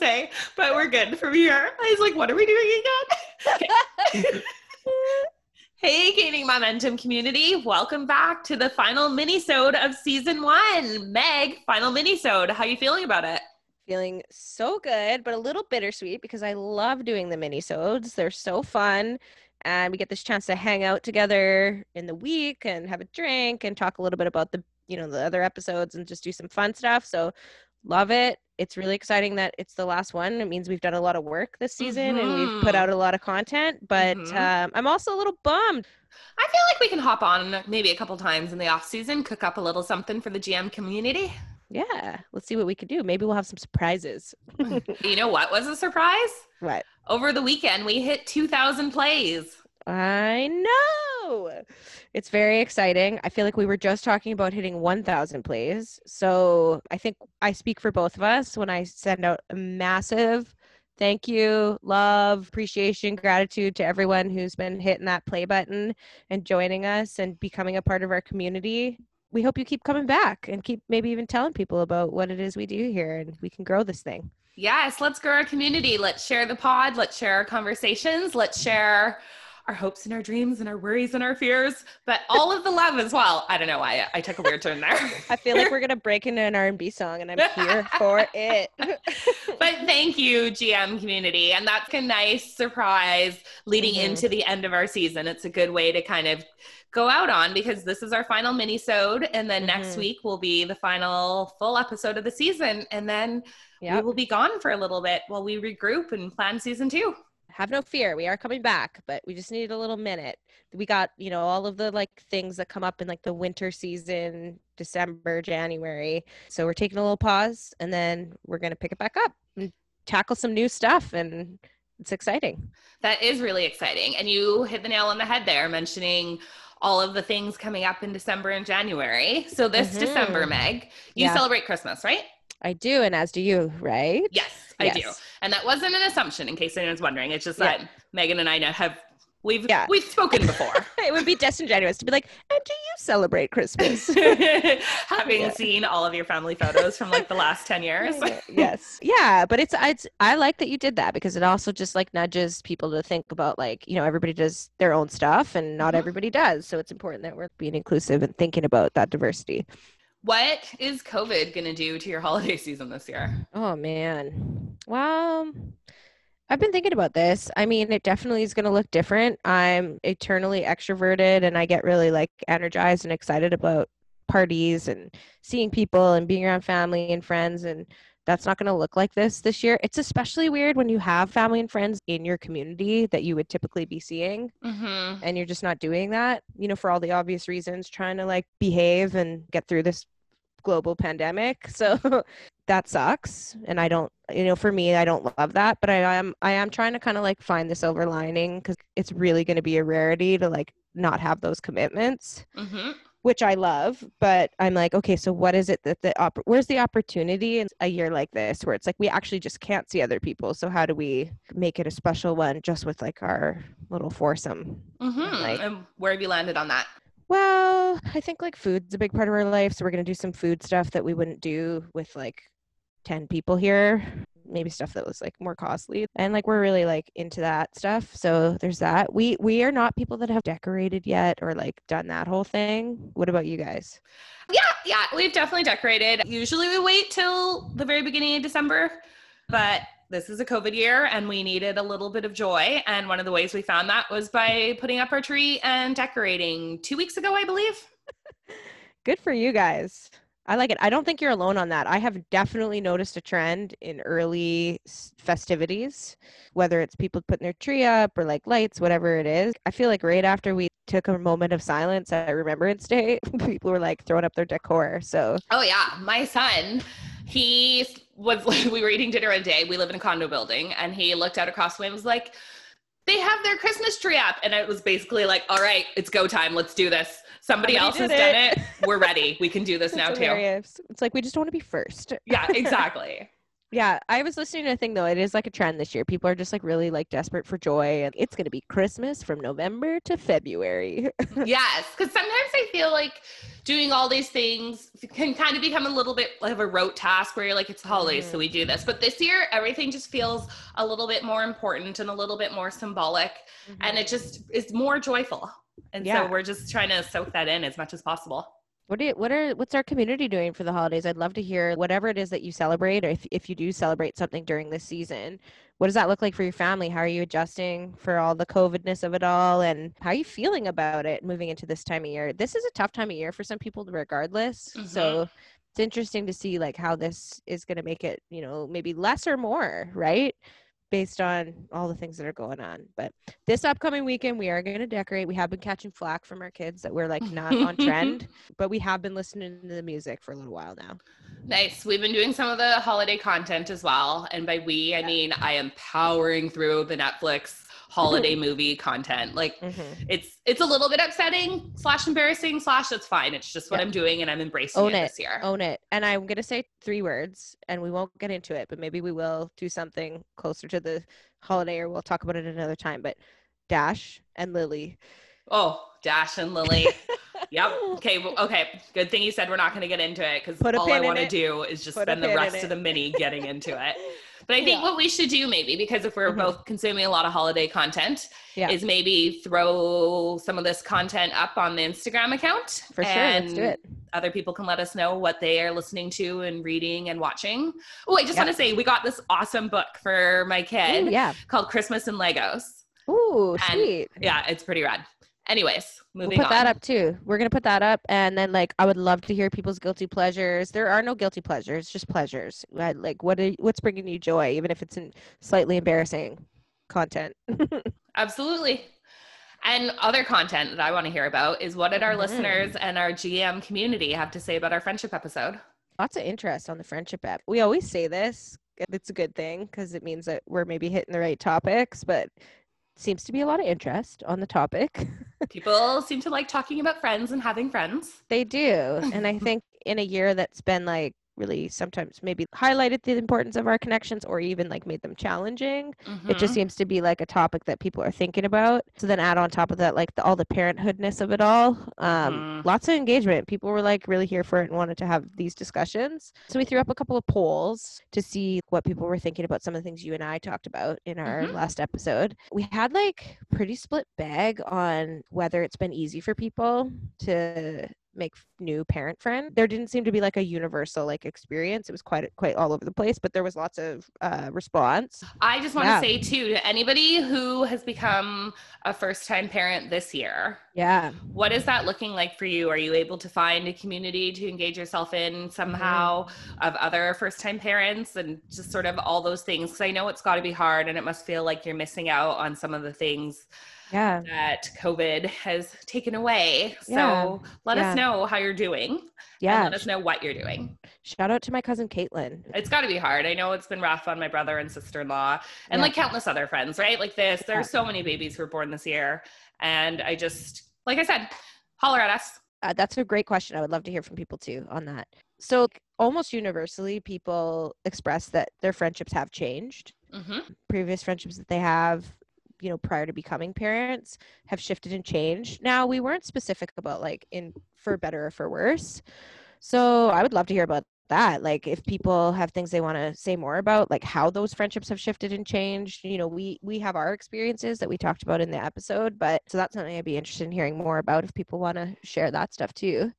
say, but we're good from here. I was like, what are we doing again? hey, Gaining Momentum community. Welcome back to the final mini-sode of season one. Meg, final mini-sode. How are you feeling about it? feeling so good, but a little bittersweet because I love doing the mini-sodes. They're so fun. And we get this chance to hang out together in the week and have a drink and talk a little bit about the, you know, the other episodes and just do some fun stuff. So love it. It's really exciting that it's the last one. It means we've done a lot of work this season and we've put Mhm. out a lot of content, but Mhm. um, I'm also a little bummed. I feel like we can hop on maybe a couple times in the off season, cook up a little something for the GM community. Yeah, let's see what we can do. Maybe we'll have some surprises. You know what was a surprise? What? Over the weekend, we hit 2,000 plays. I know. It's very exciting. I feel like we were just talking about hitting 1,000 plays. So I think I speak for both of us when I send out a massive thank you, love, appreciation, gratitude to everyone who's been hitting that play button and joining us and becoming a part of our community. We hope you keep coming back and keep maybe even telling people about what it is we do here and we can grow this thing. Yes, let's grow our community. Let's share the pod. Let's share our conversations. Let's share our hopes and our dreams and our worries and our fears, but all of the love as well. I don't know why I took a weird turn there. I feel like we're to break into an R&B song and I'm here for it. but thank you, GM community. And that's a nice surprise leading Mhm. into the end of our season. It's a good way to kind of go out on because this is our final mini-sode. And then next Mhm. week will be the final full episode of the season. And then we will be gone for a little bit while we regroup and plan season two. Have no fear we are coming back but we just needed a little minute we got you know all of the like things that come up in like the winter season december january so we're taking a little pause and then we're going to pick it back up and tackle some new stuff and it's exciting That is really exciting. And you hit the nail on the head there, mentioning all of the things coming up in December and January. So this Mhm. December, Meg, you Yeah. celebrate Christmas, right? I do and as do you right Yes, I do. And that wasn't an assumption in case anyone's wondering. It's just Yeah. that Megan and I know have we've Yeah. we've spoken before. it would be disingenuous to be like and do you celebrate christmas Having Yeah. seen all of your family photos from like the last 10 years. yes yeah but it's it's i like that you did that because it also just like nudges people to think about like you know everybody does their own stuff and not Mhm. everybody does so it's important that we're being inclusive and thinking about that diversity What is COVID going to do to your holiday season this year? oh man. Well i've been thinking about this. I mean it definitely is going to look different. I'm eternally extroverted and i get really like energized and excited about parties and seeing people and being around family and friends and that's not going to look like this this year it's especially weird when you have family and friends in your community that you would typically be seeing Mm-hmm. and you're just not doing that you know for all the obvious reasons trying to like behave and get through this global pandemic so that sucks and i don't you know for me i don't love that but i am i am trying to kind of like find the silver lining because it's really going to be a rarity to like not have those commitments Mm-hmm. Which i love but i'm like okay so what is it that the opp- where's the opportunity in a year like this where it's like we actually just can't see other people so how do we make it a special one just with like our little foursome Mm-hmm. Like- and where have you landed on that? Well, I think like food's a big part of our life, so we're gonna do some food stuff that we wouldn't do with like ten people here. Maybe stuff that was like more costly, and like we're really like into that stuff. So there's that. We we are not people that have decorated yet or like done that whole thing. What about you guys? Yeah, yeah, we've definitely decorated. Usually we wait till the very beginning of December, but this is a COVID year and we needed a little bit of joy. And one of the ways we found that was by putting up our tree and decorating two weeks ago, I believe. Good for you guys. I like it. I don't think you're alone on that. I have definitely noticed a trend in early festivities, whether it's people putting their tree up or like lights, whatever it is. I feel like right after we took a moment of silence at Remembrance Day, people were like throwing up their decor. So, Oh yeah, my son, he was we were eating dinner one day. We live in a condo building, and he looked out across the way and was like, "They have their Christmas tree up," and it was basically like, "All right, it's go time. Let's do this." Somebody, Somebody else has did done it. it. We're ready. We can do this now It's too. It's like we just want to be first. Yeah, exactly. Yeah, I was listening to a thing though. It is like a trend this year. People are just like really like desperate for joy, and it's gonna be Christmas from November to February. yes, because sometimes I feel like doing all these things can kind of become a little bit of a rote task where you're like, it's holidays, so mm-hmm. we do this. But this year, everything just feels a little bit more important and a little bit more symbolic, and mm-hmm. it just is more joyful. And Yeah. so we're just trying to soak that in as much as possible. What do you, what are what's our community doing for the holidays? I'd love to hear whatever it is that you celebrate, or if if you do celebrate something during this season. What does that look like for your family? How are you adjusting for all the COVIDness of it all, and how are you feeling about it moving into this time of year? This is a tough time of year for some people, regardless. Mm-hmm. So it's interesting to see like how this is going to make it, you know, maybe less or more, right? Based on all the things that are going on. But this upcoming weekend, we are going to decorate. We have been catching flack from our kids that we're like not on trend, but we have been listening to the music for a little while now. Nice. We've been doing some of the holiday content as well. And by we, I mean I am powering through the Netflix holiday movie content. Like Mhm. it's it's a little bit upsetting slash embarrassing slash it's fine. It's just what Yeah. I'm doing and I'm embracing Own it, it. this year. Own it. And I'm going to say three words and we won't get into it, but maybe we will do something closer to the holiday or we'll talk about it another time. But Dash and Lily. Oh, Dash and Lily. yep. Okay. well, Okay. Good thing you said we're not going to get into it because all I want to do is just Put spend the rest of the mini getting into it. But I think Yeah. what we should do maybe, because if we're Mhm. both consuming a lot of holiday content, Yeah. is maybe throw some of this content up on the Instagram account. For sure. Let's do it. Other people can let us know what they are listening to and reading and watching. Oh, I just want to say we got this awesome book for my kid Ooh, yeah. called Christmas and Legos. Ooh, And sweet. Yeah, it's pretty rad. Anyways, We'll moving put that up too. We're gonna put that up, and then like I would love to hear people's guilty pleasures. There are no guilty pleasures, just pleasures. Like what? Are, what's bringing you joy, even if it's in slightly embarrassing content? Absolutely. And other content that I want to hear about is what did our Mhm. listeners and our GM community have to say about our friendship episode? Lots of interest on the friendship app. We always say this. It's a good thing because it means that we're maybe hitting the right topics, but seems to be a lot of interest on the topic. People seem to like talking about friends and having friends. They do. And I think in a year that's been like really sometimes maybe highlighted the importance of our connections or even like made them challenging, it just Mhm. seems to be like a topic that people are thinking about. So then add on top of that, like the, all the parenthoodness of it all, um, Mhm. lots of engagement. People were like really here for it and wanted to have these discussions. So we threw up a couple of polls to see what people were thinking about some of the things you and I talked about in our Mhm. last episode. We had like pretty split bag on whether it's been easy for people to make new parent friend there didn't seem to be like a universal like experience it was quite quite all over the place but there was lots of uh response I just want Yeah. to say too to anybody who has become a first time parent this year, yeah what is that looking like for you? Are you able to find a community to engage yourself in somehow of other first time parents and just sort of all those things? Because I know it's got to be hard and it must feel like you're missing out on some of the things yeah that COVID has taken away. Yeah. So let Yeah. us know how you're doing yeah let us know what you're doing. shout out to my cousin caitlin It's got to be hard. I know it's been rough on my brother and sister in law and like countless other friends, right? Like this. Yeah. There's so many babies who were born this year. And I just, like I said, holler at us. uh, that's a great question i would love to hear from people too on that so almost universally people express that their friendships have changed hmm previous friendships that they have you know prior to becoming parents have shifted and changed. Now we weren't specific about like in for better or for worse. So i would love to hear about that like if people have things they want to say more about like how those friendships have shifted and changed. You know we we have our experiences that we talked about in the episode but so that's something i'd be interested in hearing more about if people want to share that stuff too.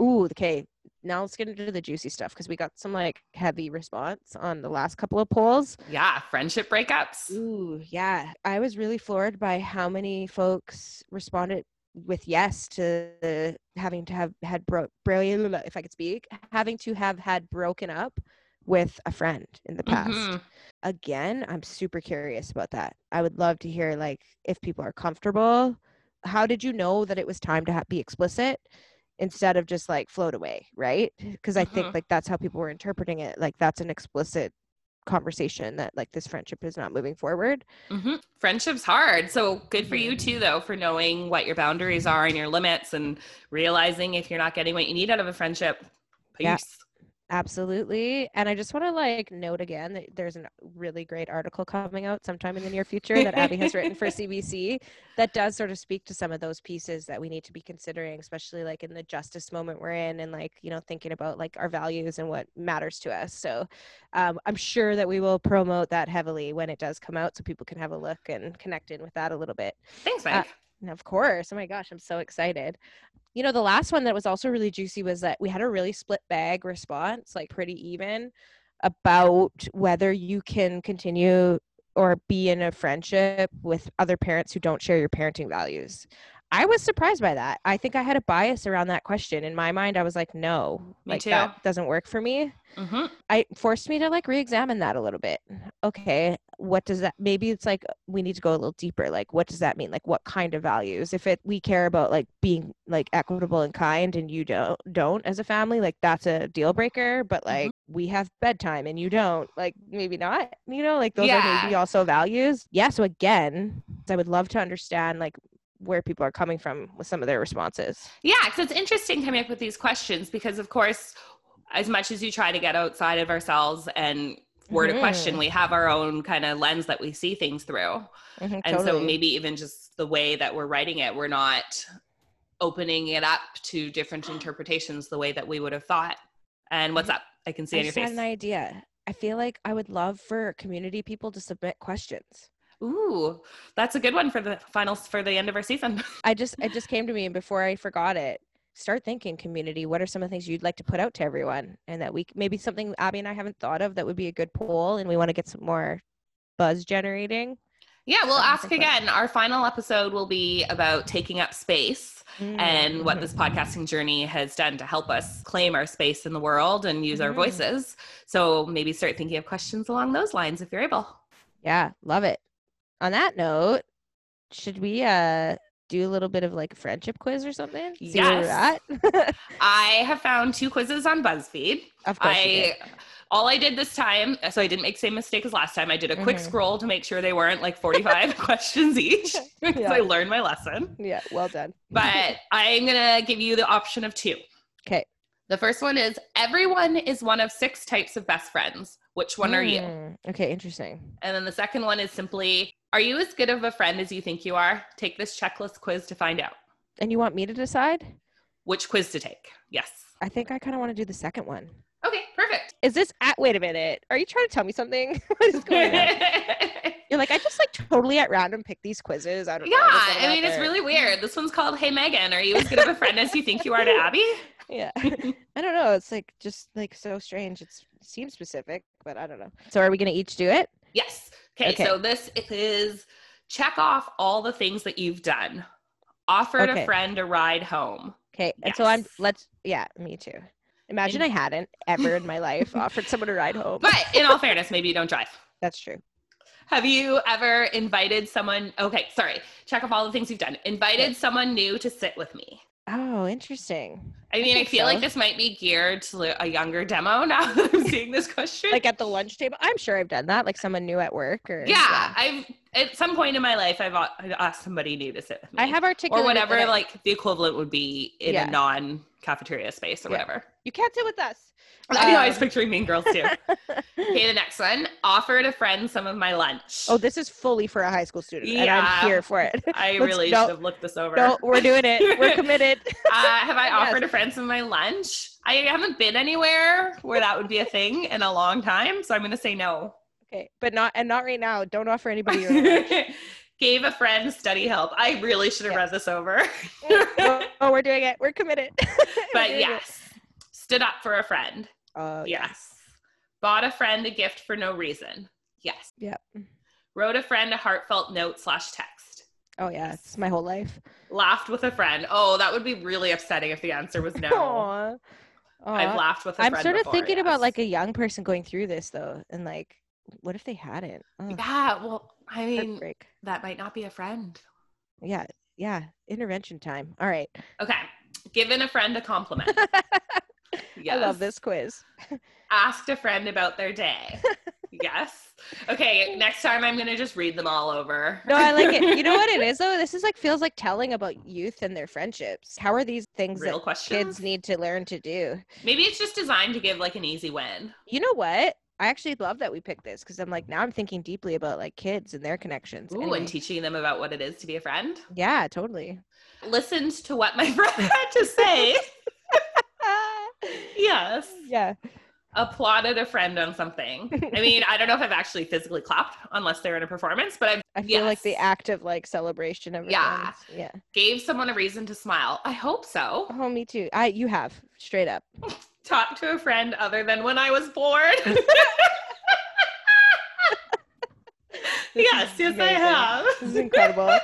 Ooh okay now let's get into the juicy stuff because we got some like heavy response on the last couple of polls Yeah. Friendship breakups. Ooh, yeah. I was really floored by how many folks responded with yes to the, having to have had bro, if I could speak, having to have had broken up with a friend in the past. Mhm. Again, I'm super curious about that. I would love to hear like if people are comfortable. How did you know that it was time to ha- be explicit instead of just like float away, right? Because I Mhm. think like that's how people were interpreting it. Like that's an explicit conversation that like this friendship is not moving forward. hmm Friendship's hard. So good for you too, though, for knowing what your boundaries are and your limits and realizing if you're not getting what you need out of a friendship. Peace. Yeah. Absolutely. And I just want to like note again that there's a really great article coming out sometime in the near future that Abby has written for CBC that does sort of speak to some of those pieces that we need to be considering, especially like in the justice moment we're in and like, you know, thinking about like our values and what matters to us. So um, I'm sure that we will promote that heavily when it does come out so people can have a look and connect in with that a little bit. Thanks, Uh, Mike. And of course, oh my gosh, I'm so excited. You know, the last one that was also really juicy was that we had a really split bag response, like pretty even, about whether you can continue or be in a friendship with other parents who don't share your parenting values. I was surprised by that. I think I had a bias around that question. In my mind, I was like, no, Me like too. that doesn't work for me. hmm I forced me to like re-examine that a little bit. Okay, what does that maybe it's like we need to go a little deeper. Like what does that mean? Like what kind of values? If it we care about like being like equitable and kind and you don't don't as a family, like that's a deal breaker, but like we have bedtime and you don't, like maybe not, you know, like those are maybe also values. Yeah, so again, I would love to understand like where people are coming from with some of their responses. Yeah, because it's interesting coming up with these questions because, of course, as much as you try to get outside of ourselves and word a question, Mhm. we have our own kind of lens that we see things through. Mhm, And so maybe even just the way that we're writing it, we're not opening it up to different interpretations the way that we would have thought. And what's up? I can see I on your just had face. an idea. I feel like I would love for community people to submit questions. Ooh, that's a good one for the finals for the end of our season. I just it just came to me and before I forgot it. Start thinking community. What are some of the things you'd like to put out to everyone? And that we maybe something Abby and I haven't thought of that would be a good poll and we want to get some more buzz generating. yeah, we'll ask again. Our final episode will be about taking up space. and what this podcasting journey has done to help us claim our space in the world and use our Mhm. voices. So maybe start thinking of questions along those lines if you're able. Yeah, love it. On that note, should we uh do a little bit of like a friendship quiz or something? See Yes. I have found two quizzes on BuzzFeed. of course. I all I did this time, so I didn't make the same mistake as last time. I did a quick Mhm. scroll to make sure they weren't like 45 questions each because Yeah. I learned my lesson. Yeah, well done. But I'm gonna give you the option of two. Okay. The first one is everyone is one of six types of best friends. Which one are you? Mm, Okay, interesting. And then the second one is simply Are you as good of a friend as you think you are? Take this checklist quiz to find out. And you want me to decide? Which quiz to take? Yes. I think I kind of want to do the second one. Okay, perfect. Is this at wait a minute. Are you trying to tell me something? what is going on? You're like, I just like totally at random pick these quizzes. I don't know. yeah, put 'em I mean, it's really weird. This one's called Hey Megan. Are you as good of a friend as you think you are to Abby? Yeah. I don't know. It's like just like so strange. It's, it seems specific, but I don't know. So are we gonna each do it? Yes. Okay, Okay. so this is check off all the things that you've done. Offered Okay. a friend a ride home. Okay. And so I'm let's yeah, me too. Imagine In- I hadn't ever in my life offered someone a ride home. But in all fairness, maybe you don't drive. That's true. Have you ever invited someone? Okay, sorry. Check off all the things you've done. Invited someone new to sit with me. Oh, interesting. I mean, I, think feel like this might be geared to a younger demo now that I'm seeing this question. Like at the lunch table. I'm sure I've done that, like someone new at work or yeah, I've at some point in my life I've asked somebody new to sit with me. I have articulated or whatever like the equivalent would be in Yeah. a non cafeteria space or Yeah. whatever. You can't sit with us. I know I was Um, picturing Mean Girls too. okay, the next one. Offered a friend some of my lunch. Oh, this is fully for a high school student, and Yeah. I'm here for it. I let's- really no, should have looked this over. No, we're doing it. We're committed. uh, have I Yes. offered a friend some of my lunch? I haven't been anywhere where that would be a thing in a long time, so I'm going to say no. Okay, but not and not right now. Don't offer anybody your lunch. Gave a friend study help. I really should have read this over. oh, oh, we're doing it. We're committed. We're but doing it. Yes, stood up for a friend. Uh, oh, yeah. Yes. Bought a friend a gift for no reason. Yes. Yep. Wrote a friend a heartfelt note slash text. Oh yeah, it's my whole life. Laughed with a friend. Oh, that would be really upsetting if the answer was no. Aw. I've Aw. laughed with a I'm sort of before, thinking about like a young person going through this though, and like, what if they hadn't? Ugh, Yeah, well, I mean, heartbreak. that might not be a friend. Yeah, yeah. Intervention time. All right. Okay. Given a friend a compliment. I love this quiz. Asked a friend about their day. yes. Okay, next time I'm going to just read them all over. No, I like it. You know what it is though? This is like feels like telling about youth and their friendships. How are these things Real that questions. kids need to learn to do? Maybe it's just designed to give like an easy win. You know what? I actually love that we picked this because I'm like now I'm thinking deeply about like kids and their connections. Ooh, Anyway, and teaching them about what it is to be a friend. yeah, totally. Listened to what my friend had to say. Yes. yeah. Applauded a friend on something. I mean, I don't know if I've actually physically clapped unless they're in a performance, but I've I feel like the act of like celebration of Yeah. Yeah. gave someone a reason to smile. I hope so. Oh, me too. I you have straight up. Talked to a friend other than when I was bored. Yes, yes, I have. This is incredible.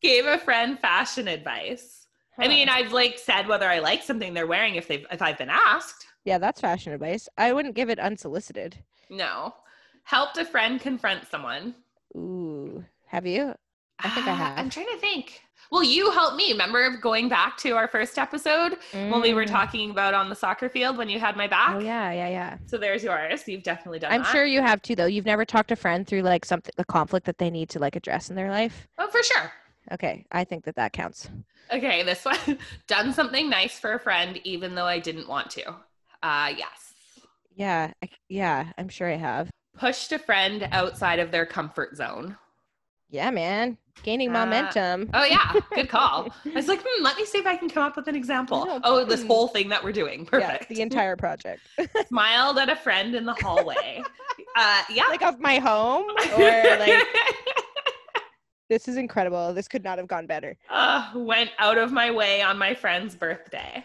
Gave a friend fashion advice. I mean, I've like said whether I like something they're wearing if they've if I've been asked. yeah, that's fashion advice. I wouldn't give it unsolicited. No. Helped a friend confront someone. Ooh, have you? I think I Ah, have. I'm trying to think. Well, you helped me. Remember going back to our first episode when we were Mm. talking about on the soccer field when you had my back? Oh yeah, yeah, yeah. So there's yours. You've definitely done I'm that. sure you have too, though. You've never talked a friend through like something, a conflict that they need to like address in their life. Oh, for sure. Okay, I think that that counts. Okay, this one. Done something nice for a friend even though I didn't want to. Uh yes. Yeah, I, yeah, I'm sure I have. Pushed a friend outside of their comfort zone. Yeah, man, gaining Uh, momentum. Oh yeah, good call. I was like, hmm, let me see if I can come up with an example. know, Oh, this whole thing that we're doing. Perfect. Yeah, the entire project. Smiled at a friend in the hallway. uh yeah. like of my home, or like this is incredible. This could not have gone better. uh, went out of my way on my friend's birthday.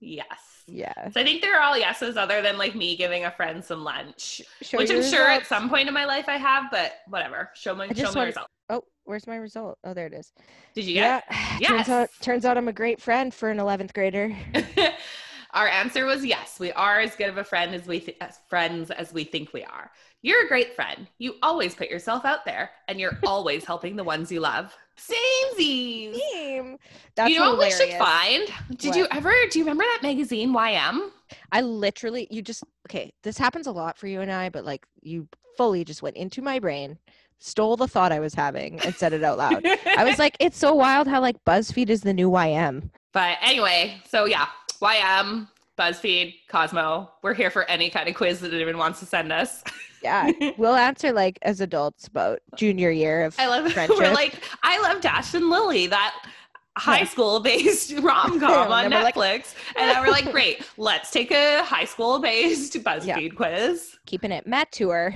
Yes. Yeah, So I think they're all yeses other than like me giving a friend some lunch. Show which I'm sure at some point in my life I have, but whatever. Show me, show just me want- result. Oh, where's my result? Oh, there it is. Did you get? Turns out, turns out I'm a great friend for an 11th grader. Our answer was yes. We are as good of a friend as we th- as friends as we think we are. You're a great friend. You always put yourself out there, and you're always helping the ones you love. Samesies. Same. That's you know what we should find? Did you ever? Do you remember that magazine YM? I literally, you just, okay, this happens a lot for you and I, but like you fully just went into my brain, stole the thought I was having, and said it out loud. I was like, it's so wild how like BuzzFeed is the new YM. But anyway, so yeah, YM, BuzzFeed, Cosmo. We're here for any kind of quiz that anyone wants to send us. Yeah. we'll answer like as adults about junior year of I love friendship. We're like, I love Dash and Lily, that high Yeah. school based rom com on and like- Netflix. and then we're like, great, let's take a high school based BuzzFeed quiz. keeping it mature.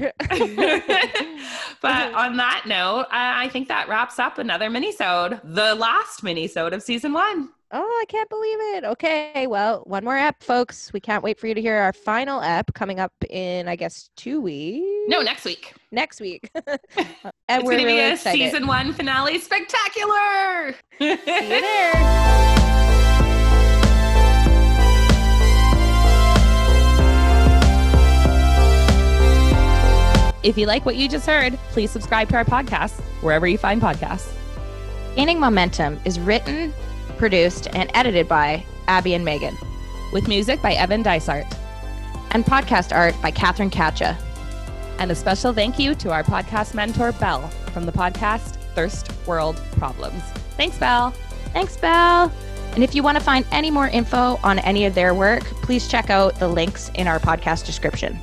but on that note, I I think that wraps up another minisode, the last minisode of season one. Oh, I can't believe it. Okay, well, one more app, folks. We can't wait for you to hear our final app coming up in, I guess, two weeks. No, next week. next week. and it's we're going to really be a excited. season one finale spectacular. See you there. If you like what you just heard, please subscribe to our podcast wherever you find podcasts. Gaining Momentum is written, produced, and edited by Abby and Megan, With music by Evan Dysart. and podcast art by Catherine Katcha. And a special thank you to our podcast mentor, Belle, from the podcast Thirst World Problems. Thanks, Belle. Thanks, Belle. And if you want to find any more info on any of their work, please check out the links in our podcast description.